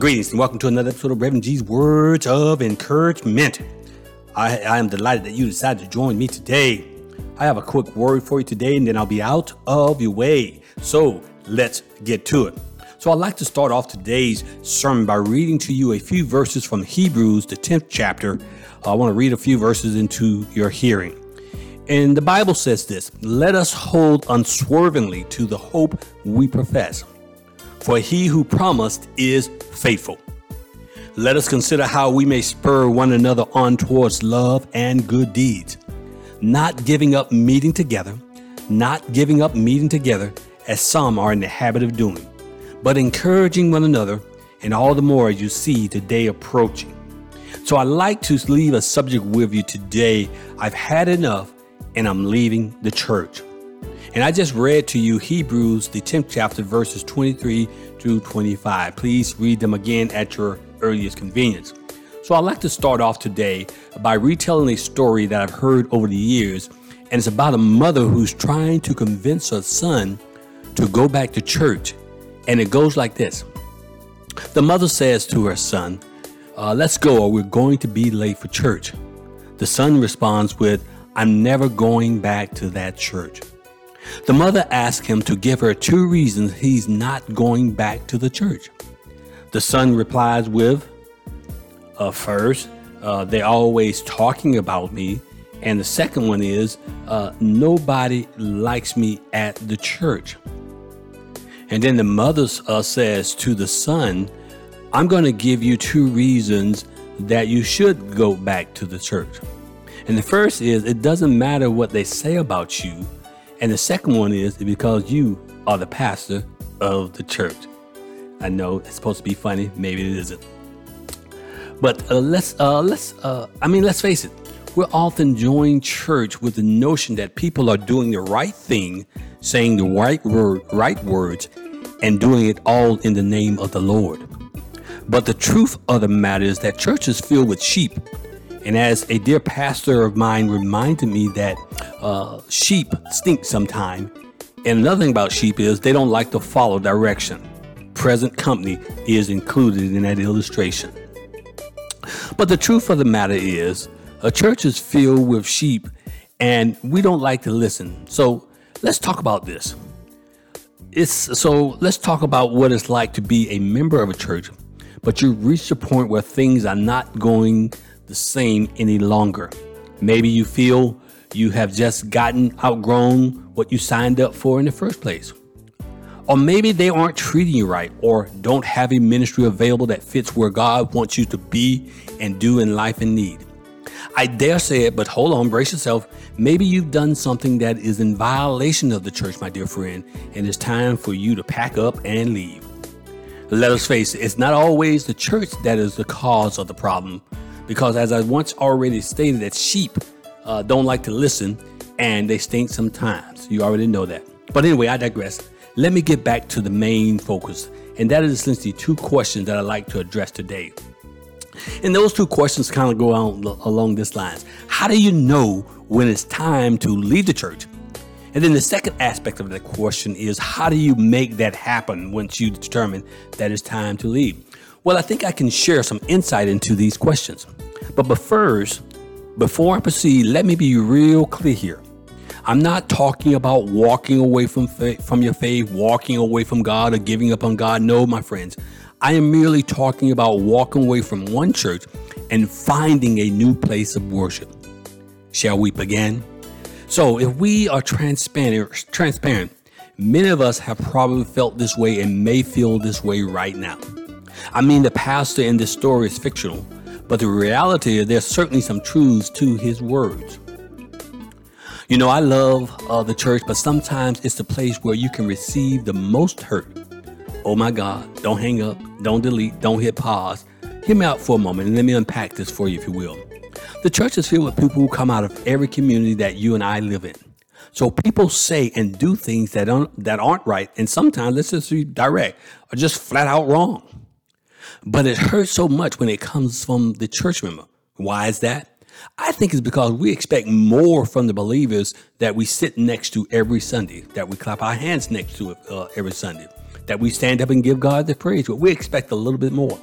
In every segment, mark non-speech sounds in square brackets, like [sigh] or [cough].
Greetings and welcome to another episode of Reverend G's Words of Encouragement. I, I, am delighted that you decided to join me today. I have a quick word for you today and then I'll be out of your way. So let's get to it. So I'd like to start off today's sermon by reading to you a few verses from Hebrews, the 10th chapter. I want to read a few verses into your hearing. And the Bible says this Let us hold unswervingly to the hope we profess for he who promised is faithful. Let us consider how we may spur one another on towards love and good deeds, not giving up meeting together, not giving up meeting together as some are in the habit of doing, but encouraging one another, and all the more as you see the day approaching. So I'd like to leave a subject with you today. I've had enough and I'm leaving the church. And I just read to you Hebrews, the 10th chapter, verses 23 through 25. Please read them again at your earliest convenience. So I'd like to start off today by retelling a story that I've heard over the years, and it's about a mother who's trying to convince her son to go back to church. And it goes like this The mother says to her son, uh, Let's go, or we're going to be late for church. The son responds with, I'm never going back to that church. The mother asked him to give her two reasons he's not going back to the church. The son replies with, uh, First, uh, they're always talking about me. And the second one is, uh, nobody likes me at the church. And then the mother uh, says to the son, I'm going to give you two reasons that you should go back to the church. And the first is, it doesn't matter what they say about you and the second one is because you are the pastor of the church. I know it's supposed to be funny, maybe it isn't. But uh, let's uh, let's uh, I mean let's face it. We're often joining church with the notion that people are doing the right thing, saying the right word, right words, and doing it all in the name of the Lord. But the truth of the matter is that church is filled with sheep and as a dear pastor of mine reminded me that uh, sheep stink sometime. And another thing about sheep is they don't like to follow direction. Present company is included in that illustration. But the truth of the matter is, a church is filled with sheep and we don't like to listen. So let's talk about this. It's so let's talk about what it's like to be a member of a church, but you reach a point where things are not going the same any longer. Maybe you feel you have just gotten outgrown what you signed up for in the first place. Or maybe they aren't treating you right or don't have a ministry available that fits where God wants you to be and do in life and need. I dare say it, but hold on, brace yourself. Maybe you've done something that is in violation of the church, my dear friend, and it's time for you to pack up and leave. Let us face it, it's not always the church that is the cause of the problem, because as I once already stated, that sheep uh, don't like to listen and they stink sometimes. You already know that. But anyway, I digress. Let me get back to the main focus, and that is essentially two questions that I'd like to address today. And those two questions kind of go on along this lines. How do you know when it's time to leave the church? And then the second aspect of that question is how do you make that happen once you determine that it's time to leave? Well, I think I can share some insight into these questions. But, but first, before I proceed, let me be real clear here. I'm not talking about walking away from faith, from your faith, walking away from God, or giving up on God. No, my friends. I am merely talking about walking away from one church and finding a new place of worship. Shall we begin? So, if we are transparent, transparent, many of us have probably felt this way and may feel this way right now. I mean, the pastor in this story is fictional, but the reality is there's certainly some truths to his words. You know, I love uh, the church, but sometimes it's the place where you can receive the most hurt. Oh my God, don't hang up, don't delete, don't hit pause. Hear me out for a moment and let me unpack this for you, if you will. The church is filled with people who come out of every community that you and I live in. So people say and do things that aren't, that aren't right, and sometimes, let's just be direct, are just flat out wrong. But it hurts so much when it comes from the church member. Why is that? I think it's because we expect more from the believers that we sit next to every Sunday, that we clap our hands next to uh, every Sunday, that we stand up and give God the praise. But we expect a little bit more.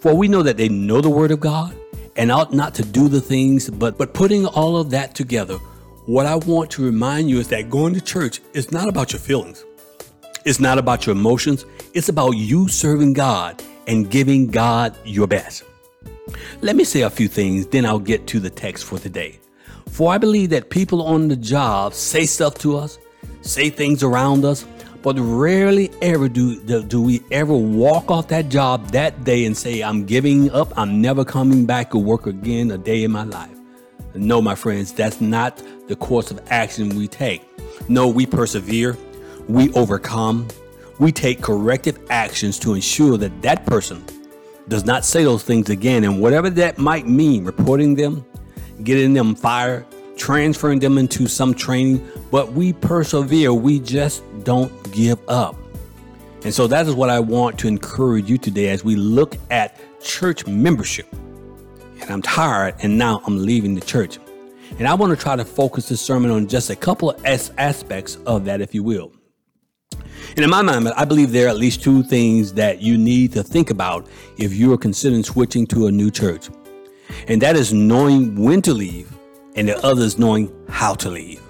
For we know that they know the word of God and ought not to do the things, but but putting all of that together, what I want to remind you is that going to church is not about your feelings. It's not about your emotions. It's about you serving God and giving God your best. Let me say a few things, then I'll get to the text for today. For I believe that people on the job say stuff to us, say things around us, but rarely ever do, do, we ever walk off that job that day and say, I'm giving up, I'm never coming back to work again a day in my life. No, my friends, that's not the course of action we take. No, we persevere, we overcome, we take corrective actions to ensure that that person does not say those things again. And whatever that might mean, reporting them, getting them fired, transferring them into some training, but we persevere. We just don't give up. And so that is what I want to encourage you today as we look at church membership. And I'm tired and now I'm leaving the church. And I want to try to focus this sermon on just a couple of s aspects of that, if you will. And in my mind, I believe there are at least two things that you need to think about if you are considering switching to a new church. And that is knowing when to leave, and the other is knowing how to leave.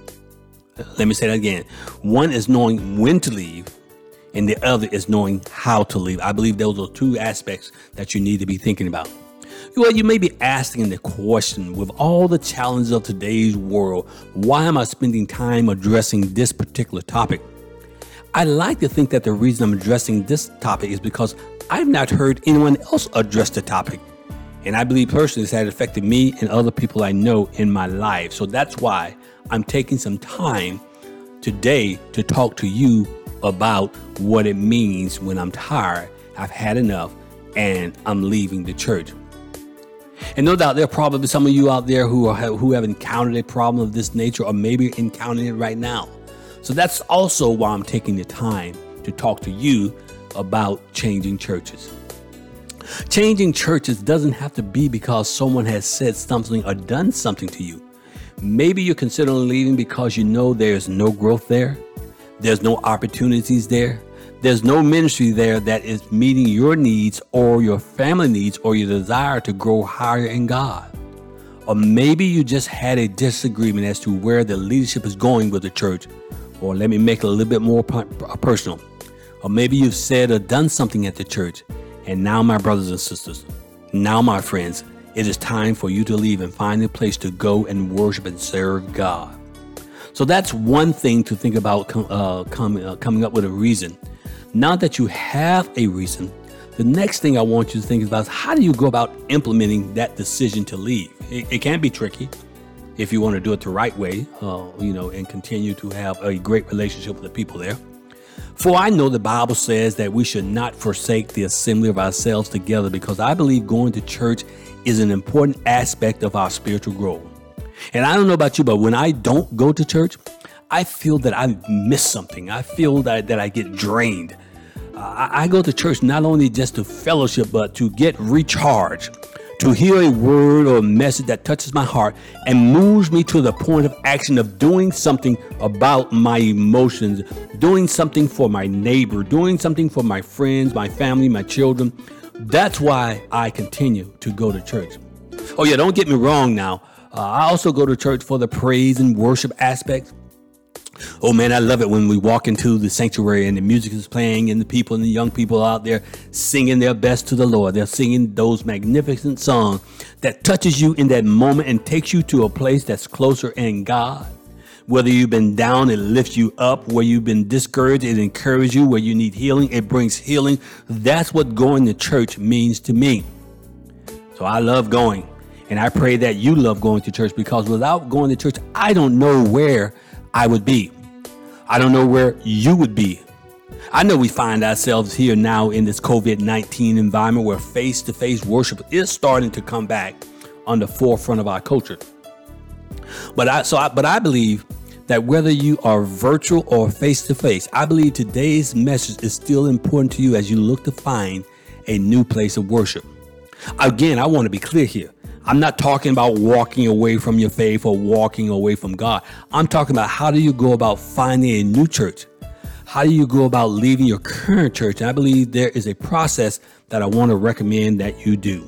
Let me say that again. One is knowing when to leave, and the other is knowing how to leave. I believe those are two aspects that you need to be thinking about. Well, you may be asking the question with all the challenges of today's world, why am I spending time addressing this particular topic? I like to think that the reason I'm addressing this topic is because I've not heard anyone else address the topic. And I believe personally that affected me and other people I know in my life. So that's why I'm taking some time today to talk to you about what it means when I'm tired, I've had enough, and I'm leaving the church. And no doubt there are probably some of you out there who are, who have encountered a problem of this nature or maybe encountering it right now. So that's also why I'm taking the time to talk to you about changing churches. Changing churches doesn't have to be because someone has said something or done something to you. Maybe you're considering leaving because you know there's no growth there, there's no opportunities there, there's no ministry there that is meeting your needs or your family needs or your desire to grow higher in God. Or maybe you just had a disagreement as to where the leadership is going with the church or let me make it a little bit more personal. Or maybe you've said or done something at the church, and now, my brothers and sisters, now, my friends, it is time for you to leave and find a place to go and worship and serve God. So that's one thing to think about uh, uh, coming up with a reason. Now that you have a reason, the next thing I want you to think about is how do you go about implementing that decision to leave? It, it can be tricky if you want to do it the right way, uh, you know, and continue to have a great relationship with the people there. For I know the Bible says that we should not forsake the assembly of ourselves together because I believe going to church is an important aspect of our spiritual growth. And I don't know about you, but when I don't go to church, I feel that I miss something. I feel that, that I get drained. Uh, I, I go to church not only just to fellowship, but to get recharged to hear a word or a message that touches my heart and moves me to the point of action of doing something about my emotions, doing something for my neighbor, doing something for my friends, my family, my children. That's why I continue to go to church. Oh, yeah, don't get me wrong now. Uh, I also go to church for the praise and worship aspect. Oh man, I love it when we walk into the sanctuary and the music is playing and the people and the young people out there singing their best to the Lord. They're singing those magnificent songs that touches you in that moment and takes you to a place that's closer in God. Whether you've been down, it lifts you up. Where you've been discouraged, it encourages you. Where you need healing, it brings healing. That's what going to church means to me. So I love going. And I pray that you love going to church because without going to church, I don't know where I would be. I don't know where you would be. I know we find ourselves here now in this COVID 19 environment where face to face worship is starting to come back on the forefront of our culture. But I, so I, but I believe that whether you are virtual or face to face, I believe today's message is still important to you as you look to find a new place of worship. Again, I want to be clear here. I'm not talking about walking away from your faith or walking away from God. I'm talking about how do you go about finding a new church? How do you go about leaving your current church? And I believe there is a process that I want to recommend that you do.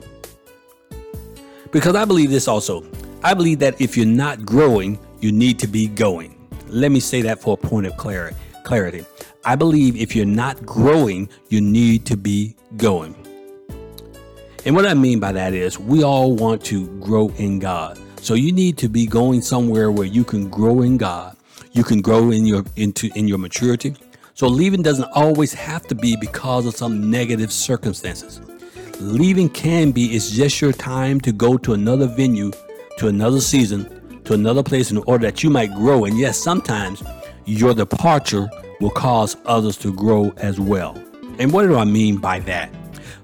Because I believe this also. I believe that if you're not growing, you need to be going. Let me say that for a point of clarity. I believe if you're not growing, you need to be going. And what I mean by that is we all want to grow in God. So you need to be going somewhere where you can grow in God. You can grow in your into in your maturity. So leaving doesn't always have to be because of some negative circumstances. Leaving can be it's just your time to go to another venue, to another season, to another place in order that you might grow. And yes, sometimes your departure will cause others to grow as well. And what do I mean by that?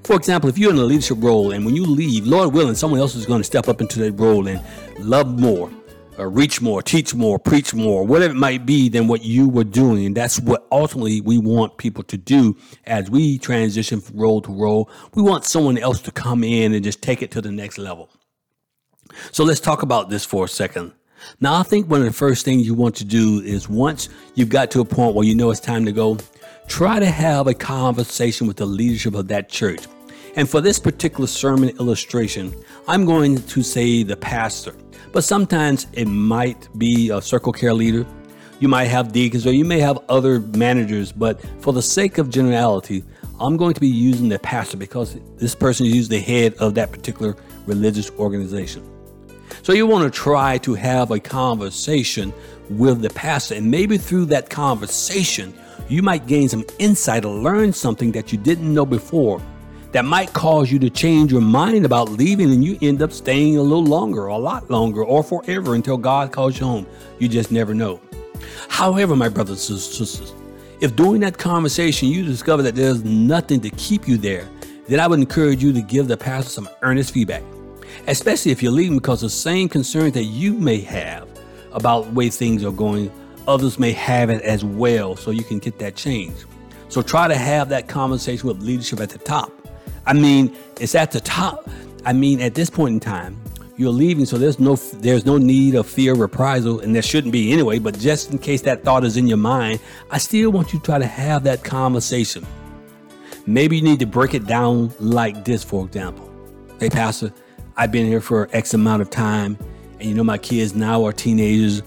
For example, if you're in a leadership role and when you leave, Lord willing, someone else is going to step up into that role and love more, or reach more, teach more, preach more, whatever it might be than what you were doing. And that's what ultimately we want people to do as we transition from role to role. We want someone else to come in and just take it to the next level. So let's talk about this for a second. Now, I think one of the first things you want to do is once you've got to a point where you know it's time to go, try to have a conversation with the leadership of that church. And for this particular sermon illustration, I'm going to say the pastor, but sometimes it might be a circle care leader. You might have deacons or you may have other managers, but for the sake of generality, I'm going to be using the pastor because this person is usually the head of that particular religious organization. So you want to try to have a conversation with the pastor, and maybe through that conversation, you might gain some insight or learn something that you didn't know before that might cause you to change your mind about leaving and you end up staying a little longer, a lot longer, or forever until God calls you home. You just never know. However, my brothers and sisters, if during that conversation you discover that there's nothing to keep you there, then I would encourage you to give the pastor some earnest feedback, especially if you're leaving because the same concerns that you may have about the way things are going others may have it as well so you can get that change. So try to have that conversation with leadership at the top. I mean, it's at the top. I mean, at this point in time, you're leaving, so there's no there's no need of fear of reprisal, and there shouldn't be anyway. But just in case that thought is in your mind, I still want you to try to have that conversation. Maybe you need to break it down like this, for example. Hey, Pastor, I've been here for X amount of time, and you know my kids now are teenagers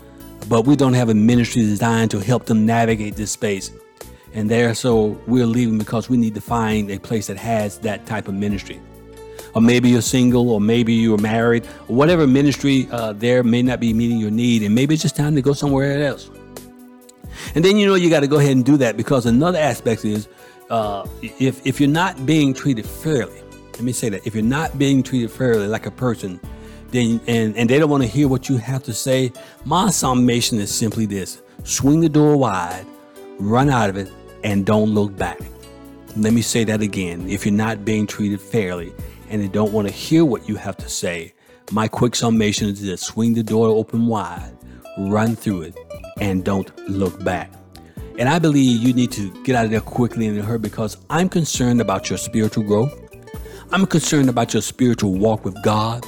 but we don't have a ministry designed to help them navigate this space. And there, so we're leaving because we need to find a place that has that type of ministry. Or maybe you're single, or maybe you're married, or whatever ministry uh, there may not be meeting your need, and maybe it's just time to go somewhere else. And then you know you got to go ahead and do that because another aspect is uh, if if you're not being treated fairly. Let me say that if you're not being treated fairly like a person, then and, and they don't want to hear what you have to say, my summation is simply this swing the door wide, run out of it, and don't look back. Let me say that again. If you're not being treated fairly and they don't want to hear what you have to say, my quick summation is this swing the door open wide, run through it, and don't look back. And I believe you need to get out of there quickly and hurry because I'm concerned about your spiritual growth. I'm concerned about your spiritual walk with God.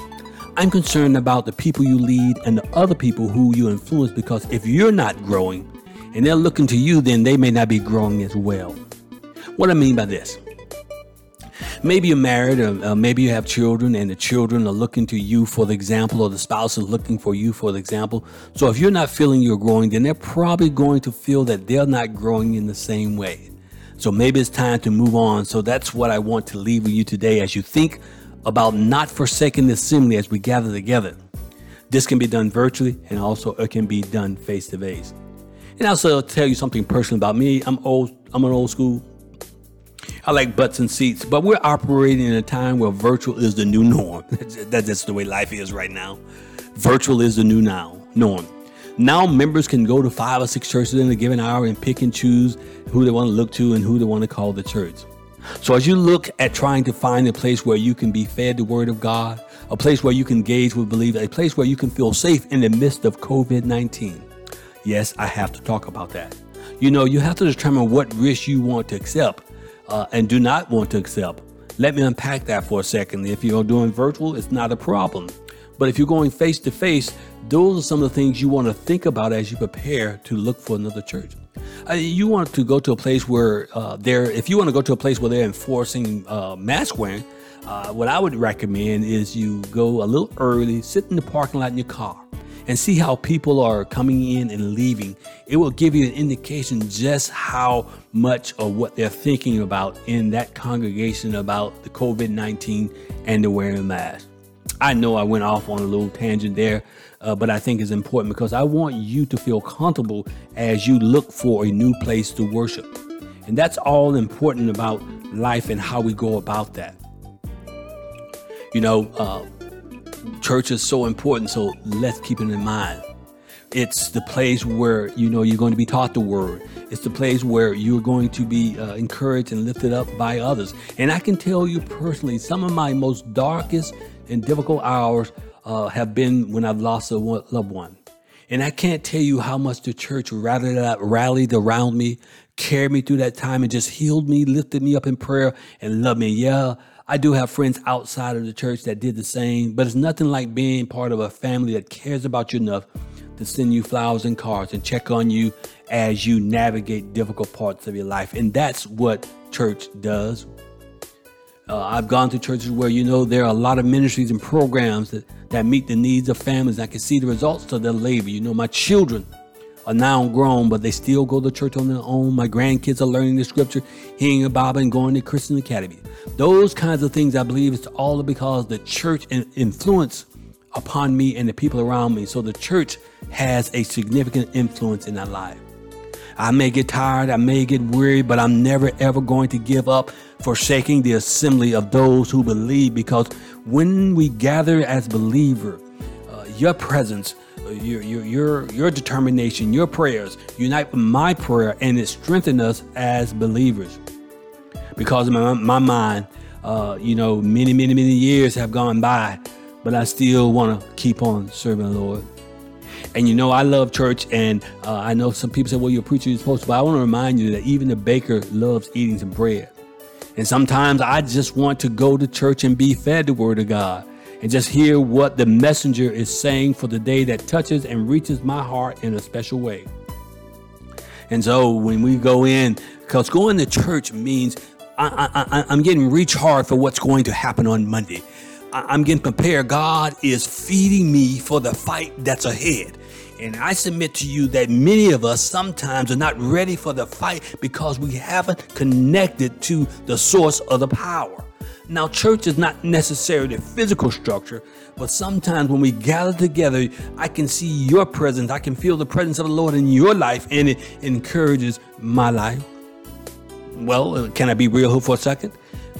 I'm concerned about the people you lead and the other people who you influence because if you're not growing and they're looking to you, then they may not be growing as well. What I mean by this maybe you're married or uh, maybe you have children and the children are looking to you for the example or the spouse is looking for you for the example so if you're not feeling you're growing then they're probably going to feel that they're not growing in the same way so maybe it's time to move on so that's what i want to leave with you today as you think about not forsaking the assembly as we gather together. This can be done virtually and also it can be done face to face. And also I'll tell you something personal about me. I'm old, I'm an old school. I like butts and seats, but we're operating in a time where virtual is the new norm. [laughs] That's just the way life is right now. Virtual is the new now norm. Now members can go to five or six churches in a given hour and pick and choose who they want to look to and who they want to call the church. So, as you look at trying to find a place where you can be fed the Word of God, a place where you can engage with believers, a place where you can feel safe in the midst of COVID 19, yes, I have to talk about that. You know, you have to determine what risk you want to accept uh, and do not want to accept. Let me unpack that for a second. If you're doing virtual, it's not a problem. But if you're going face to face, those are some of the things you want to think about as you prepare to look for another church. Uh, you want to go to a place where uh, they're, if you want to go to a place where they're enforcing uh, mask wearing, uh, what I would recommend is you go a little early, sit in the parking lot in your car, and see how people are coming in and leaving. It will give you an indication just how much of what they're thinking about in that congregation about the COVID 19 and the wearing mask. I know I went off on a little tangent there, uh, but I think it's important because I want you to feel comfortable as you look for a new place to worship. And that's all important about life and how we go about that. You know, uh, church is so important, so let's keep it in mind. It's the place where you know you're going to be taught the word. It's the place where you're going to be uh, encouraged and lifted up by others. And I can tell you personally, some of my most darkest and difficult hours uh, have been when I've lost a loved one. And I can't tell you how much the church rallied, rallied around me, carried me through that time, and just healed me, lifted me up in prayer, and loved me. Yeah, I do have friends outside of the church that did the same, but it's nothing like being part of a family that cares about you enough to send you flowers and cards and check on you as you navigate difficult parts of your life. And that's what church does. Uh, I've gone to churches where, you know, there are a lot of ministries and programs that, that meet the needs of families. I can see the results of their labor. You know, my children are now grown, but they still go to church on their own. My grandkids are learning the scripture, hearing a Bible, and going to Christian Academy. Those kinds of things, I believe, it's all because the church influence upon me and the people around me. So the church has a significant influence in our life. I may get tired, I may get weary, but I'm never ever going to give up forsaking the assembly of those who believe because when we gather as believer, uh, your presence, uh, your, your, your, your determination, your prayers unite with my prayer and it strengthens us as believers. Because in my, my mind, uh, you know, many, many, many years have gone by, but I still want to keep on serving the Lord. And you know, I love church, and uh, I know some people say, well, you're a preacher, you're supposed to, but I want to remind you that even the baker loves eating some bread. And sometimes I just want to go to church and be fed the word of God and just hear what the messenger is saying for the day that touches and reaches my heart in a special way. And so when we go in, because going to church means I, am getting recharged for what's going to happen on Monday. I, am getting prepared. God is feeding me for the fight that's ahead. And I submit to you that many of us sometimes are not ready for the fight because we haven't connected to the source of the power. Now, church is not necessarily a physical structure, but sometimes when we gather together, I can see your presence. I can feel the presence of the Lord in your life, and it encourages my life. Well, uh, can I be real here for a second?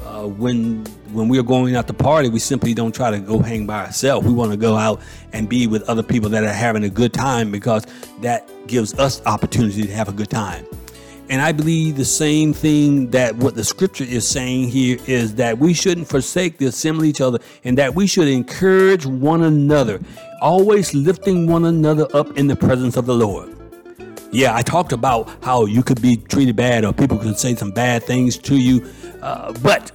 Uh, when when we're going out to party, we simply don't try to go hang by ourselves. We want to go out and be with other people that are having a good time because that gives us opportunity to have a good time. And I believe the same thing that what the scripture is saying here is that we shouldn't forsake the assembly each other and that we should encourage one another, always lifting one another up in the presence of the Lord. Yeah, I talked about how you could be treated bad or people could say some bad things to you, uh, but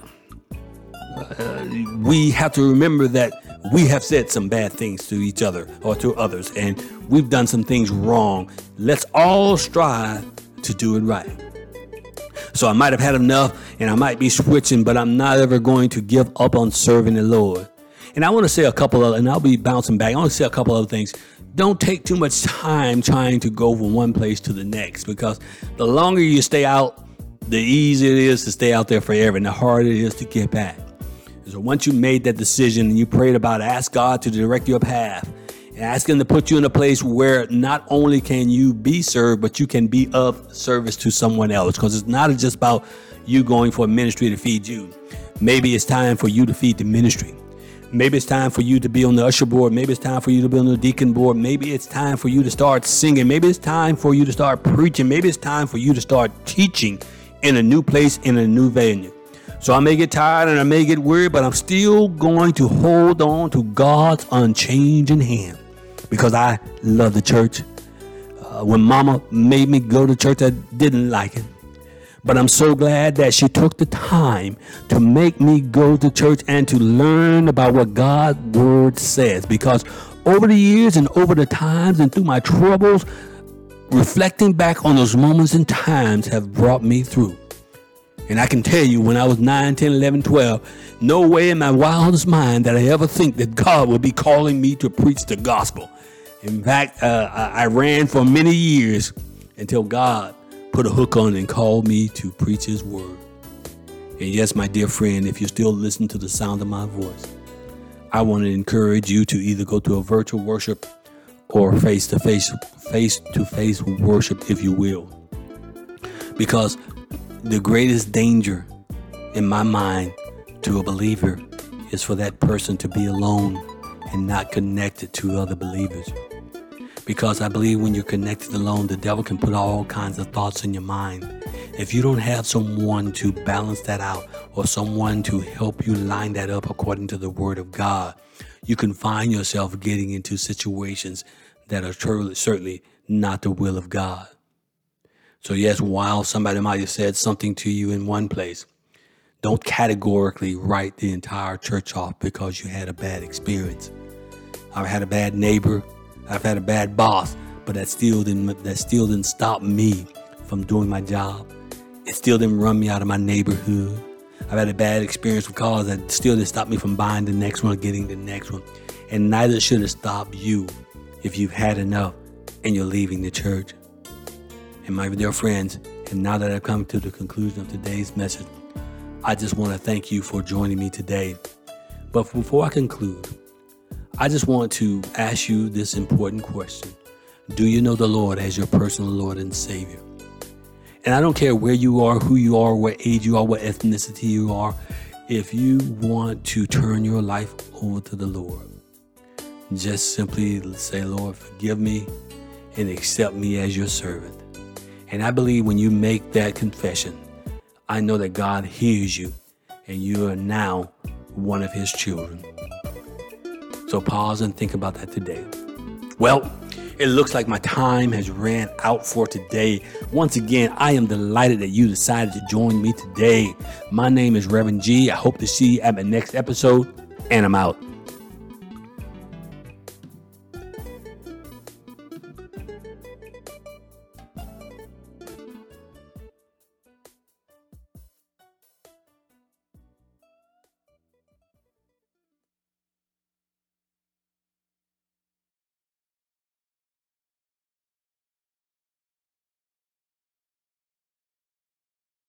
uh, we have to remember that we have said some bad things to each other or to others, and we've done some things wrong. Let's all strive to do it right. So I might have had enough and I might be switching, but I'm not ever going to give up on serving the Lord. And I want to say a couple of, and I'll be bouncing back. I want to say a couple other things. Don't take too much time trying to go from one place to the next because the longer you stay out, the easier it is to stay out there forever and the harder it is to get back. So once you made that decision and you prayed about it, ask God to direct your path and ask Him to put you in a place where not only can you be served, but you can be of service to someone else. Because it's not just about you going for a ministry to feed you. Maybe it's time for you to feed the ministry. Maybe it's time for you to be on the usher board. Maybe it's time for you to be on the deacon board. Maybe it's time for you to start singing. Maybe it's time for you to start preaching. Maybe it's time for you to start teaching in a new place, in a new venue. So I may get tired and I may get weary, but I'm still going to hold on to God's unchanging hand because I love the church. Uh, when mama made me go to church, I didn't like it. But I'm so glad that she took the time to make me go to church and to learn about what God's word says. Because over the years and over the times and through my troubles, reflecting back on those moments and times have brought me through. And I can tell you, when I was 9, 10, 11, 12, no way in my wildest mind that I ever think that God would be calling me to preach the gospel. In fact, uh, I ran for many years until God put a hook on and called me to preach His word. And yes, my dear friend, if you still listen to the sound of my voice, I want to encourage you to either go to a virtual worship or face to face, face to face worship, if you will. Because the greatest danger in my mind to a believer is for that person to be alone and not connected to other believers. Because I believe when you're connected alone, the devil can put all kinds of thoughts in your mind. If you don't have someone to balance that out or someone to help you line that up according to the word of God, you can find yourself getting into situations that are truly, certainly not the will of God. So, yes, while somebody might have said something to you in one place, don't categorically write the entire church off because you had a bad experience. I've had a bad neighbor, I've had a bad boss, but that still didn't that still didn't stop me from doing my job. It still didn't run me out of my neighborhood. I've had a bad experience with cars that still didn't stop me from buying the next one or getting the next one. And neither should it stop you if you've had enough and you're leaving the church and my dear friends, and now that I've come to the conclusion of today's message, I just want to thank you for joining me today. But before I conclude, I just want to ask you this important question Do you know the Lord as your personal Lord and Savior? And I don't care where you are, who you are, what age you are, what ethnicity you are, if you want to turn your life over to the Lord, just simply say, Lord, forgive me and accept me as your servant. And I believe when you make that confession, I know that God hears you and you are now one of his children. So pause and think about that today. Well, it looks like my time has ran out for today. Once again, I am delighted that you decided to join me today. My name is Reverend G. I hope to see you at my next episode, and I'm out.